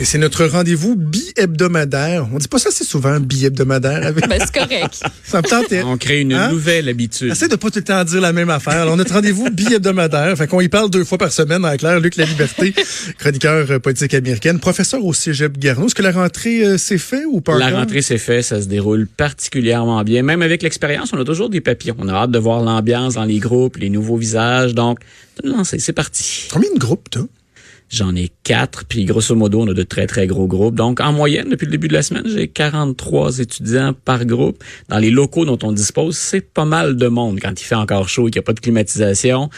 Et c'est notre rendez-vous bi-hebdomadaire. On dit pas ça assez souvent, bi-hebdomadaire. Avec... Ben, c'est correct. ça me tentait. On crée une Hein? nouvelle habitude. Essaye de pas tout le temps dire la même affaire. Alors, notre rendez-vous bi-hebdomadaire. Fait qu'on y parle deux fois par semaine avec Claire Luc La Liberté, chroniqueur euh, politique américaine, professeur au Cégep Garneau. Est-ce que la rentrée euh, s'est fait ou pas La rentrée s'est faite, ça se déroule particulièrement bien. Même avec l'expérience, on a toujours des papillons. On a hâte de voir l'ambiance dans les groupes, les nouveaux visages. Donc, de lancer, c'est parti. Combien de groupes, toi? J'en ai quatre, puis grosso modo, on a de très, très gros groupes. Donc, en moyenne, depuis le début de la semaine, j'ai 43 étudiants par groupe. Dans les locaux dont on dispose, c'est pas mal de monde quand il fait encore chaud et qu'il n'y a pas de climatisation.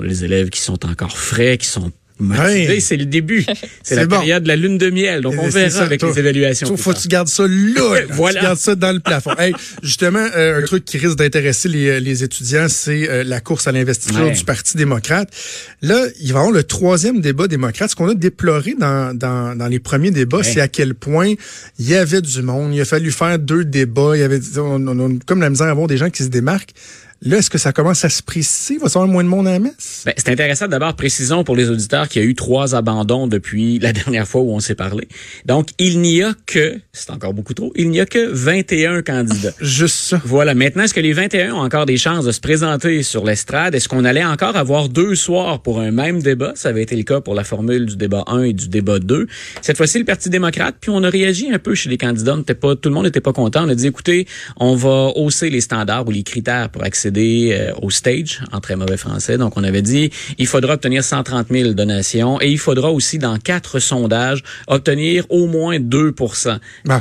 Les élèves qui sont encore frais, qui sont Ouais. c'est le début. C'est la bon. période de la lune de miel. Donc, on verra ça, avec toi. les évaluations. Faut, faut que tu gardes ça là. là. Voilà. Tu gardes ça dans le plafond. Hey, justement, euh, un truc qui risque d'intéresser les, les étudiants, c'est euh, la course à l'investiture Ouais. du Parti démocrate. Là, il va y avoir le troisième débat démocrate. Ce qu'on a déploré dans, dans, dans les premiers débats, Ouais. c'est à quel point il y avait du monde. Il a fallu faire deux débats. Il y avait, on, on a comme la misère à avoir des gens qui se démarquent. Là, est-ce que ça commence à se préciser? Il va y avoir moins de monde à la messe? Ben, c'est intéressant d'abord, précisons pour les auditeurs qu'il y a eu trois abandons depuis la dernière fois où on s'est parlé. Donc, il n'y a que, c'est encore beaucoup trop, il n'y a que 21 candidats. Juste ça. Voilà. Maintenant, est-ce que les 21 ont encore des chances de se présenter sur l'estrade? Est-ce qu'on allait encore avoir deux soirs pour un même débat? Ça avait été le cas pour la formule du débat 1 et du débat 2. Cette fois-ci, le Parti démocrate, puis on a réagi un peu chez les candidats. On pas, tout le monde n'était pas content. On a dit, écoutez, on va hausser les standards ou les critères pour accéder euh, au stage, en très mauvais français. Donc, on avait dit, il faudra obtenir 130 000 donations et il faudra aussi, dans quatre sondages, obtenir au moins 2 Ah.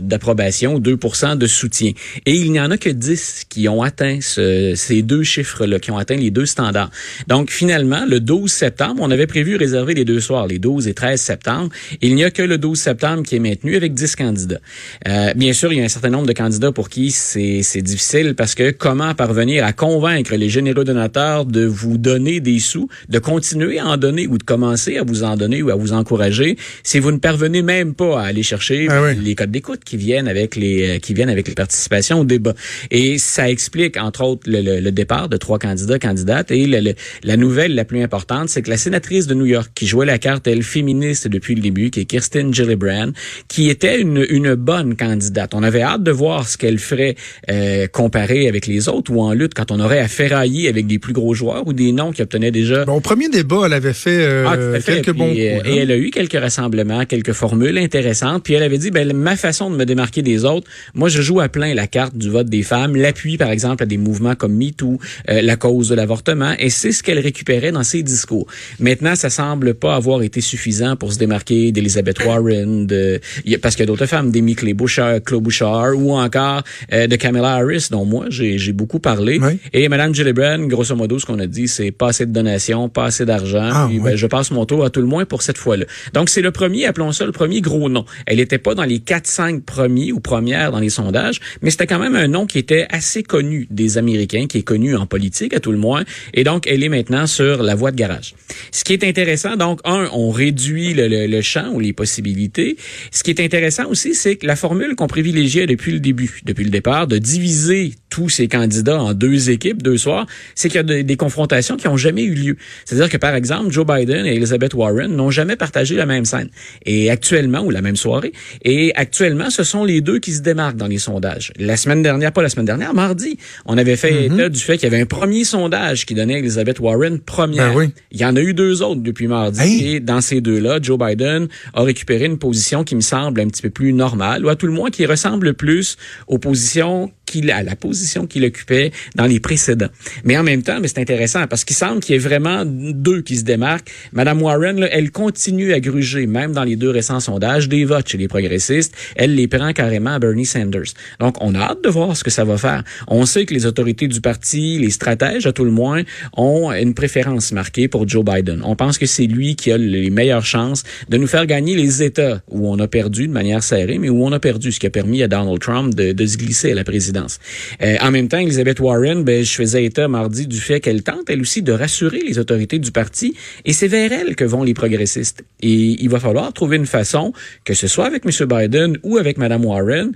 d'approbation, 2 de soutien. Et il n'y en a que 10 qui ont atteint ce- ces deux chiffres-là, qui ont atteint les deux standards. Donc, finalement, le 12 septembre, on avait prévu réserver les deux soirs, les 12 et 13 septembre. Il n'y a que le 12 septembre qui est maintenu avec 10 candidats. Euh, bien sûr, il y a un certain nombre de candidats pour qui c'est c'est difficile parce que comment parvenir à convaincre les généreux donateurs de vous donner des sous, de continuer à en donner ou de commencer à vous en donner ou à vous encourager si vous ne parvenez même pas à aller chercher Ah oui. les codes d'écoute qui viennent avec les euh, qui viennent avec les participations au débat. Et ça explique entre autres le, le- le départ de trois candidats candidates et le- le- la nouvelle la plus importante, c'est que la sénatrice de New York qui jouait la carte elle féministe depuis le début, qui est Kirsten Gillibrand, qui était une, une bonne candidate. On avait hâte de voir ce qu'elle ferait euh, comparée avec les autres ou en lutte quand on aurait à ferrailler avec des plus gros joueurs ou des noms qui obtenaient déjà Bon, au premier débat, elle avait fait, euh, ah, fait. quelques Puis, bons euh, coups. Et elle a eu quelques rassemblements, quelques formules intéressantes. Puis elle avait dit, ben, ma façon de me démarquer des autres, moi, je joue à plein la carte du vote des femmes, l'appui, par exemple, à des mouvements comme MeToo, euh, la cause de l'avortement. Et c'est ce qu'elle récupérait dans ses discours. Maintenant, ça semble pas avoir été suffisant pour se démarquer d'Elizabeth Warren, de, parce qu'il y a d'autres femmes, d'Amy Claude Bouchard, ou encore euh, de Kamala Harris, dont moi, j'ai beaucoup parlé. Oui. Et Mme Gillibrand, grosso modo, ce qu'on a dit, c'est pas assez de donations, pas assez d'argent. Ah, puis, oui. ben, je passe mon tour à tout le moins pour cette fois-là. Donc, c'est le premier, appelons ça le premier gros nom. Elle n'était pas dans les 4-5 premiers ou premières dans les sondages, mais c'était quand même un nom qui était assez connu des Américains, qui est connu en politique à tout le moins. Et donc, elle est maintenant sur la voie de garage. Ce qui est intéressant, donc, un, on réduit le, le- le champ ou les possibilités. Ce qui est intéressant aussi, c'est que la formule qu'on privilégiait depuis le début, depuis le départ, de diviser tous ces candidats en deux équipes, deux soirs, c'est qu'il y a de- des confrontations qui ont jamais eu lieu. C'est-à-dire que, par exemple, Joe Biden et Elizabeth Warren n'ont jamais partagé la même scène. Et actuellement, ou la même soirée, et actuellement, ce sont les deux qui se démarquent dans les sondages. La semaine dernière, pas la semaine dernière, mardi, on avait fait état du fait qu'il y avait un premier sondage qui donnait Elizabeth Warren première. Ben oui. Il y en a eu deux autres depuis mardi. Hey. Et dans ces deux-là, Joe Biden a récupéré une position qui me semble un petit peu plus normale, ou à tout le moins qui ressemble plus aux positions qu'il à la position qu'il occupait dans les précédents. Mais en même temps, mais c'est intéressant parce qu'il semble qu'il y ait vraiment deux qui se démarquent. Madame Warren, là, elle continue à gruger, même dans les deux récents sondages, des votes chez les progressistes. Elle les prend carrément à Bernie Sanders. Donc, on a hâte de voir ce que ça va faire. On sait que les autorités du parti, les stratèges, à tout le moins, ont une préférence marquée pour Joe Biden. On pense que c'est lui qui a les meilleures chances de nous faire gagner les États où on a perdu de manière serrée, mais où on a perdu, ce qui a permis à Donald Trump de, se glisser à la présidence. Euh, en même temps, Elizabeth Warren, ben, je faisais état mardi du fait qu'elle tente, elle aussi, de rassurer les autorités du parti, et c'est vers elle que vont les progressistes. Et il va falloir trouver une façon, que ce soit avec M. Biden ou avec Mme Warren,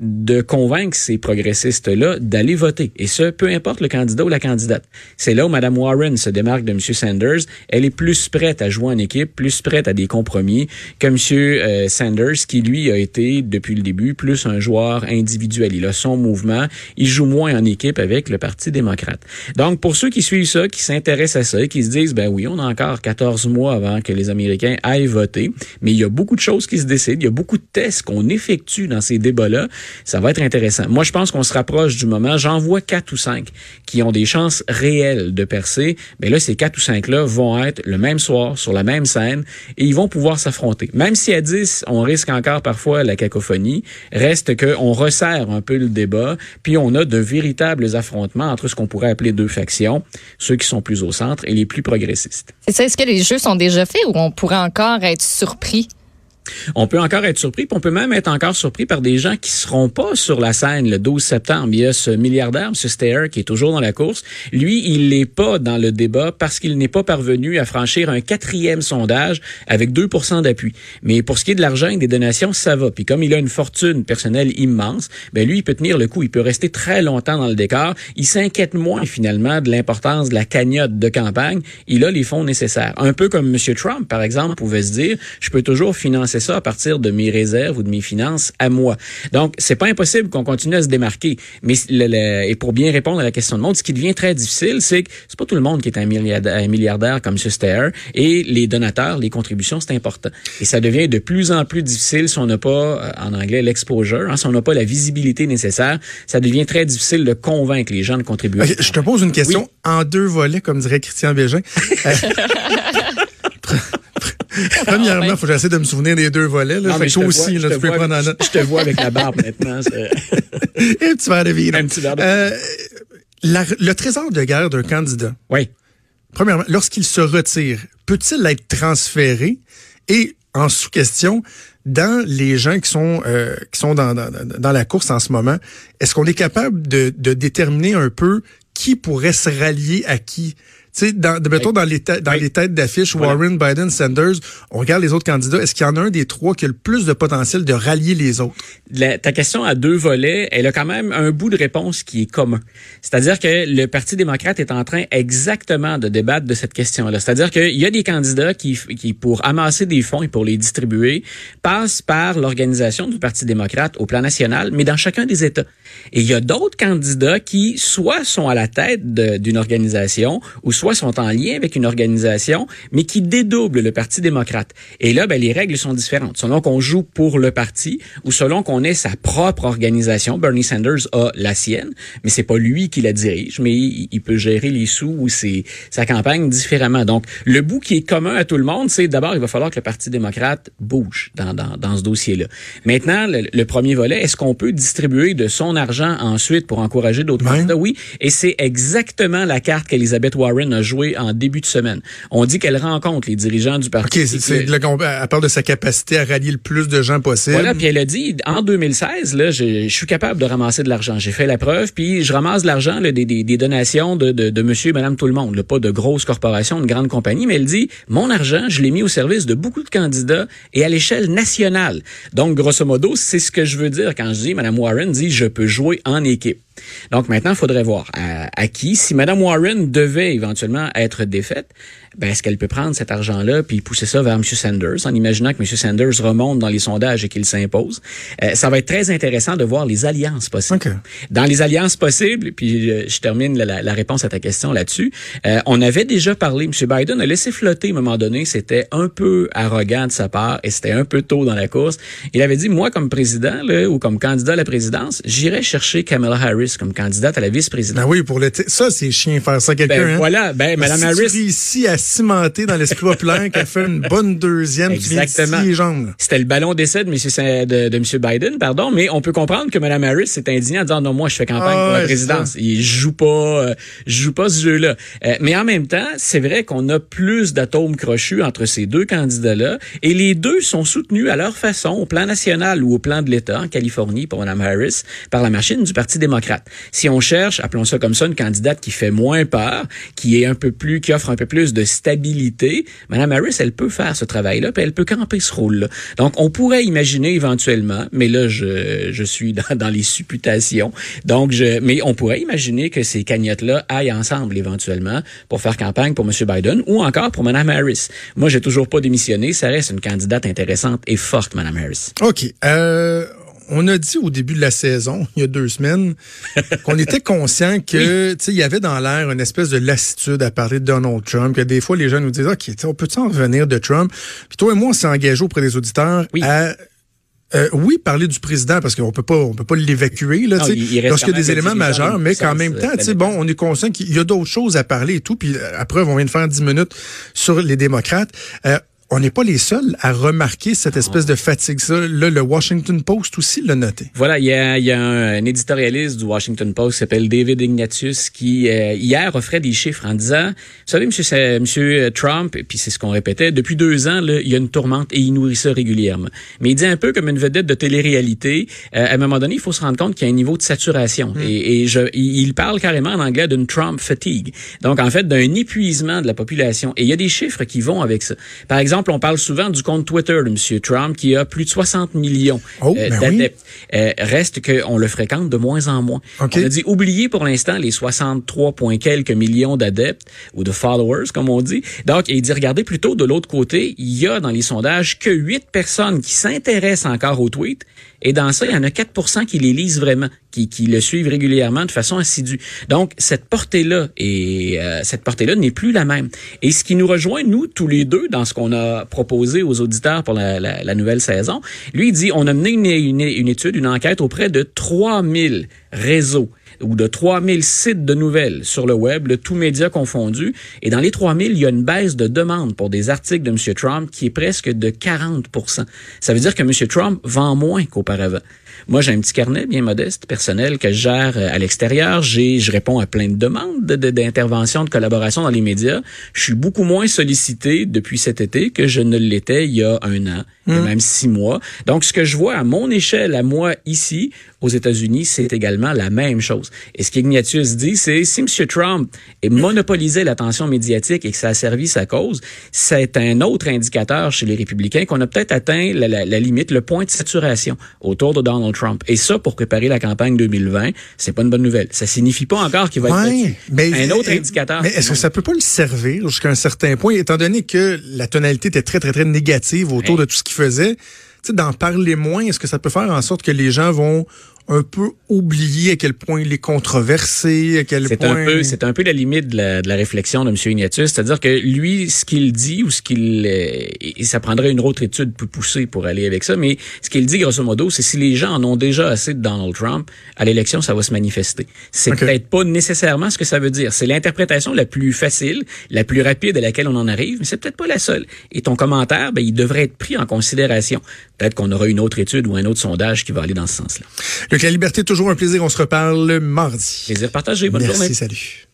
de convaincre ces progressistes-là d'aller voter. Et ce, peu importe le candidat ou la candidate. C'est là où Mme Warren se démarque de M. Sanders. Elle est plus prête à jouer en équipe, plus prête à des compromis que M. Euh, Sanders, qui lui a été, depuis le début, plus un joueur individuel. Il a son mouvement. Il joue moins en équipe avec le Parti démocrate. Donc, pour ceux qui suivent ça, qui s'intéressent à ça qui se disent, ben oui, on a encore 14 mois avant que les Américains aillent voter, mais il y a beaucoup de choses qui se décident, il y a beaucoup de tests qu'on effectue dans ces débats-là. Ça va être intéressant. Moi, je pense qu'on se rapproche du moment. J'en vois quatre ou cinq qui ont des chances réelles de percer. Mais là, ces quatre ou cinq-là vont être le même soir, sur la même scène, et ils vont pouvoir s'affronter. Même si à 10, on risque encore parfois la cacophonie, reste qu'on resserre un peu le débat, puis on a de véritables affrontements entre ce qu'on pourrait appeler deux factions, ceux qui sont plus au centre et les plus progressistes. C'est ça, est-ce que les jeux sont déjà faits ou on pourrait encore être surpris? On peut encore être surpris, on peut même être encore surpris par des gens qui seront pas sur la scène le 12 septembre. Il y a ce milliardaire, M. Steyer, qui est toujours dans la course. Lui, il n'est pas dans le débat parce qu'il n'est pas parvenu à franchir un quatrième sondage avec 2% d'appui. Mais pour ce qui est de l'argent et des donations, ça va. Puis comme il a une fortune personnelle immense, ben lui, il peut tenir le coup. Il peut rester très longtemps dans le décor. Il s'inquiète moins finalement de l'importance de la cagnotte de campagne. Il a les fonds nécessaires. Un peu comme M. Trump, par exemple, pouvait se dire, je peux toujours financer ça à partir de mes réserves ou de mes finances à moi. Donc, c'est pas impossible qu'on continue à se démarquer. Mais et pour bien répondre à la question de monde, ce qui devient très difficile, c'est que c'est pas tout le monde qui est un milliardaire, un milliardaire comme M. Steyer. Et les donateurs, les contributions, c'est important. Et ça devient de plus en plus difficile si on n'a pas, euh, en anglais, l'exposure, hein, si on n'a pas la visibilité nécessaire. Ça devient très difficile de convaincre les gens de contribuer. je te pose une question en deux volets, comme dirait Christian Bégin. Premièrement, il faut que j'essaie de me souvenir des deux volets. Là. toi aussi, là, tu peux prendre en note. Je te vois avec la barbe maintenant. Un petit verre de vie. Un petit verre de euh, le trésor de guerre d'un candidat. Oui. Premièrement, lorsqu'il se retire, peut-il être transféré? Et en sous-question, dans les gens qui sont euh, qui sont dans, dans, dans, la course en ce moment, est-ce qu'on est capable de, de déterminer un peu qui pourrait se rallier à qui? Tu sais, dans, mettons, dans les, dans les têtes d'affiche, Warren, Biden, Sanders, on regarde les autres candidats. Est-ce qu'il y en a un des trois qui a le plus de potentiel de rallier les autres? ta question à deux volets, elle a quand même un bout de réponse qui est commun. C'est-à-dire que le Parti démocrate est en train exactement de débattre de cette question-là. C'est-à-dire qu'il y a des candidats qui, qui, pour amasser des fonds et pour les distribuer, passent par l'organisation du Parti démocrate au plan national, mais dans chacun des États. Et il y a d'autres candidats qui soit sont à la tête d'une organisation ou soit sont en lien avec une organisation, mais qui dédoublent le Parti démocrate. Et là, ben, les règles sont différentes. Selon qu'on joue pour le parti ou selon qu'on ait sa propre organisation, Bernie Sanders a la sienne, mais c'est pas lui qui la dirige, mais il, peut gérer les sous ou ses, sa campagne différemment. Donc, le bout qui est commun à tout le monde, c'est d'abord, il va falloir que le Parti démocrate bouge dans, dans, dans ce dossier-là. Maintenant, le, premier volet, est-ce qu'on peut distribuer de son argent ensuite pour encourager d'autres candidats? Oui. Et c'est exactement la carte qu'Elizabeth Warren a joué en début de semaine. On dit qu'elle rencontre les dirigeants du parti. OK, c'est, elle parle de sa capacité à rallier le plus de gens possible. Voilà, puis elle a dit, en 2016, là, je, suis capable de ramasser de l'argent. J'ai fait la preuve, puis je ramasse de l'argent, des, des, donations de, de, de monsieur et madame tout le monde, pas de grosses corporations, de grandes compagnies, mais elle dit, mon argent, je l'ai mis au service de beaucoup de candidats et à l'échelle nationale. Donc, grosso modo, c'est ce que je veux dire quand je dis, madame Warren dit, je peux jouer en équipe. Donc maintenant, il faudrait voir à, qui. Si Mme Warren devait éventuellement être défaite, ben, est-ce qu'elle peut prendre cet argent-là puis pousser ça vers M. Sanders en imaginant que M. Sanders remonte dans les sondages et qu'il s'impose? Euh, ça va être très intéressant de voir les alliances possibles. Dans les alliances possibles, puis euh, je, termine la, réponse à ta question là-dessus, euh, on avait déjà parlé, M. Biden a laissé flotter à un moment donné, c'était un peu arrogant de sa part et c'était un peu tôt dans la course. Il avait dit, moi comme président là, ou comme candidat à la présidence, j'irai chercher Kamala Harris comme candidate à la vice-présidence. Ben oui, pour le ça c'est chien faire ça quelqu'un. Ben, hein? Voilà, ben Mme Harris. ici à cimenté dans l'esprit populaire qu'elle fait une bonne deuxième Exactement. qui. C'était le ballon d'essai de M. De, de M. Biden, pardon, mais on peut comprendre que Mme Harris s'est indignée en disant non, moi je fais campagne pour la ah, présidence. Il joue pas, euh, joue pas ce jeu-là. Euh, mais en même temps, c'est vrai qu'on a plus d'atomes crochus entre ces deux candidats-là, et les deux sont soutenus à leur façon au plan national ou au plan de l'État en Californie pour Mme Harris par la machine du Parti démocrate. Si on cherche, appelons ça comme ça, une candidate qui fait moins peur, qui est un peu plus, qui offre un peu plus de stabilité, Mme Harris, elle peut faire ce travail-là, puis elle peut camper ce rôle-là. Donc, on pourrait imaginer éventuellement, mais là, je, je suis dans, dans les supputations, donc je, mais on pourrait imaginer que ces cagnottes-là aillent ensemble éventuellement pour faire campagne pour M. Biden ou encore pour Mme Harris. Moi, j'ai toujours pas démissionné, ça reste une candidate intéressante et forte, Mme Harris. OK. Euh, on a dit au début de la saison, il y a deux semaines, qu'on était conscient que, il y avait dans l'air une espèce de lassitude à parler de Donald Trump, que des fois les gens nous disent, OK, on peut en revenir de Trump? Puis toi et moi, on s'est engagé auprès des auditeurs à euh, oui, parler du président parce qu'on peut pas, on peut pas l'évacuer là. Lorsqu'il y a des éléments majeurs, mais qu'en même temps, tu bon, on est conscient qu'il y a d'autres choses à parler et tout. Puis après, on vient de faire dix minutes sur les démocrates. Euh, on n'est pas les seuls à remarquer cette espèce de fatigue. Ça, là, le Washington Post aussi l'a noté. Voilà, il y a, y a un, éditorialiste du Washington Post qui s'appelle David Ignatius qui euh, hier offrait des chiffres en disant, vous savez, monsieur, monsieur Trump, et puis c'est ce qu'on répétait, depuis deux ans, là, il y a une tourmente et il nourrit ça régulièrement. Mais il dit un peu comme une vedette de télé-réalité. Euh, à un moment donné, il faut se rendre compte qu'il y a un niveau de saturation. Hmm. Et, et je, il parle carrément en anglais d'une Trump fatigue. Donc, en fait, d'un épuisement de la population. Et il y a des chiffres qui vont avec ça. Par exemple, on parle souvent du compte Twitter de M. Trump qui a plus de 60 millions oh, euh, ben d'adeptes. Euh, reste qu'on le fréquente de moins en moins. On a dit oubliez pour l'instant les 63 quelques millions d'adeptes ou de followers comme on dit. Donc il dit regardez plutôt de l'autre côté, il y a dans les sondages que 8 personnes qui s'intéressent encore aux tweets et dans ça, il y en a 4% qui les lisent vraiment, qui, qui le suivent régulièrement de façon assidue. Donc, cette portée-là, et euh, cette portée-là n'est plus la même. Et ce qui nous rejoint, nous, tous les deux, dans ce qu'on a proposé aux auditeurs pour la, la, nouvelle saison, lui, il dit, on a mené une, une, une étude, une enquête auprès de 3000 réseaux ou de 3000 sites de nouvelles sur le web, le tout média confondu. Et dans les 3000, il y a une baisse de demande pour des articles de M. Trump qui est presque de 40% Ça veut dire que M. Trump vend moins qu'auparavant. Moi, j'ai un petit carnet bien modeste, personnel, que je gère euh, à l'extérieur. J'ai, je réponds à plein de demandes d'intervention, de, de collaboration dans les médias. Je suis beaucoup moins sollicité depuis cet été que je ne l'étais il y a un an, et hmm. même six mois. Donc, ce que je vois à mon échelle, à moi ici, aux États-Unis, c'est également la même chose. Et ce qu'Ignatius dit, c'est si M. Trump est monopolisé l'attention médiatique et que ça a servi sa cause, c'est un autre indicateur chez les républicains qu'on a peut-être atteint la, la, la, limite, le point de saturation autour de Donald Trump. Et ça, pour préparer la campagne 2020, c'est pas une bonne nouvelle. Ça signifie pas encore qu'il va être mais, un autre indicateur. Mais est-ce que ça peut pas le servir jusqu'à un certain point, étant donné que la tonalité était très, très, très négative autour de tout ce qu'il faisait? d'en parler moins, est-ce que ça peut faire en sorte que les gens vont un peu oublier à quel point il est controversé, à quel point... Un peu, c'est un peu la limite de la, de la réflexion de M. Ignatius, c'est-à-dire que lui, ce qu'il dit ou ce qu'il... Euh, ça prendrait une autre étude plus poussée pour aller avec ça, mais ce qu'il dit, grosso modo, c'est si les gens en ont déjà assez de Donald Trump, à l'élection, ça va se manifester. C'est peut-être pas nécessairement ce que ça veut dire. C'est l'interprétation la plus facile, la plus rapide à laquelle on en arrive, mais c'est peut-être pas la seule. Et ton commentaire, ben, il devrait être pris en considération. Peut-être qu'on aura une autre étude ou un autre sondage qui va aller dans ce sens-là. La Liberté, toujours un plaisir. On se reparle mardi. Plaisir partagé. Bonne Merci, journée. salut.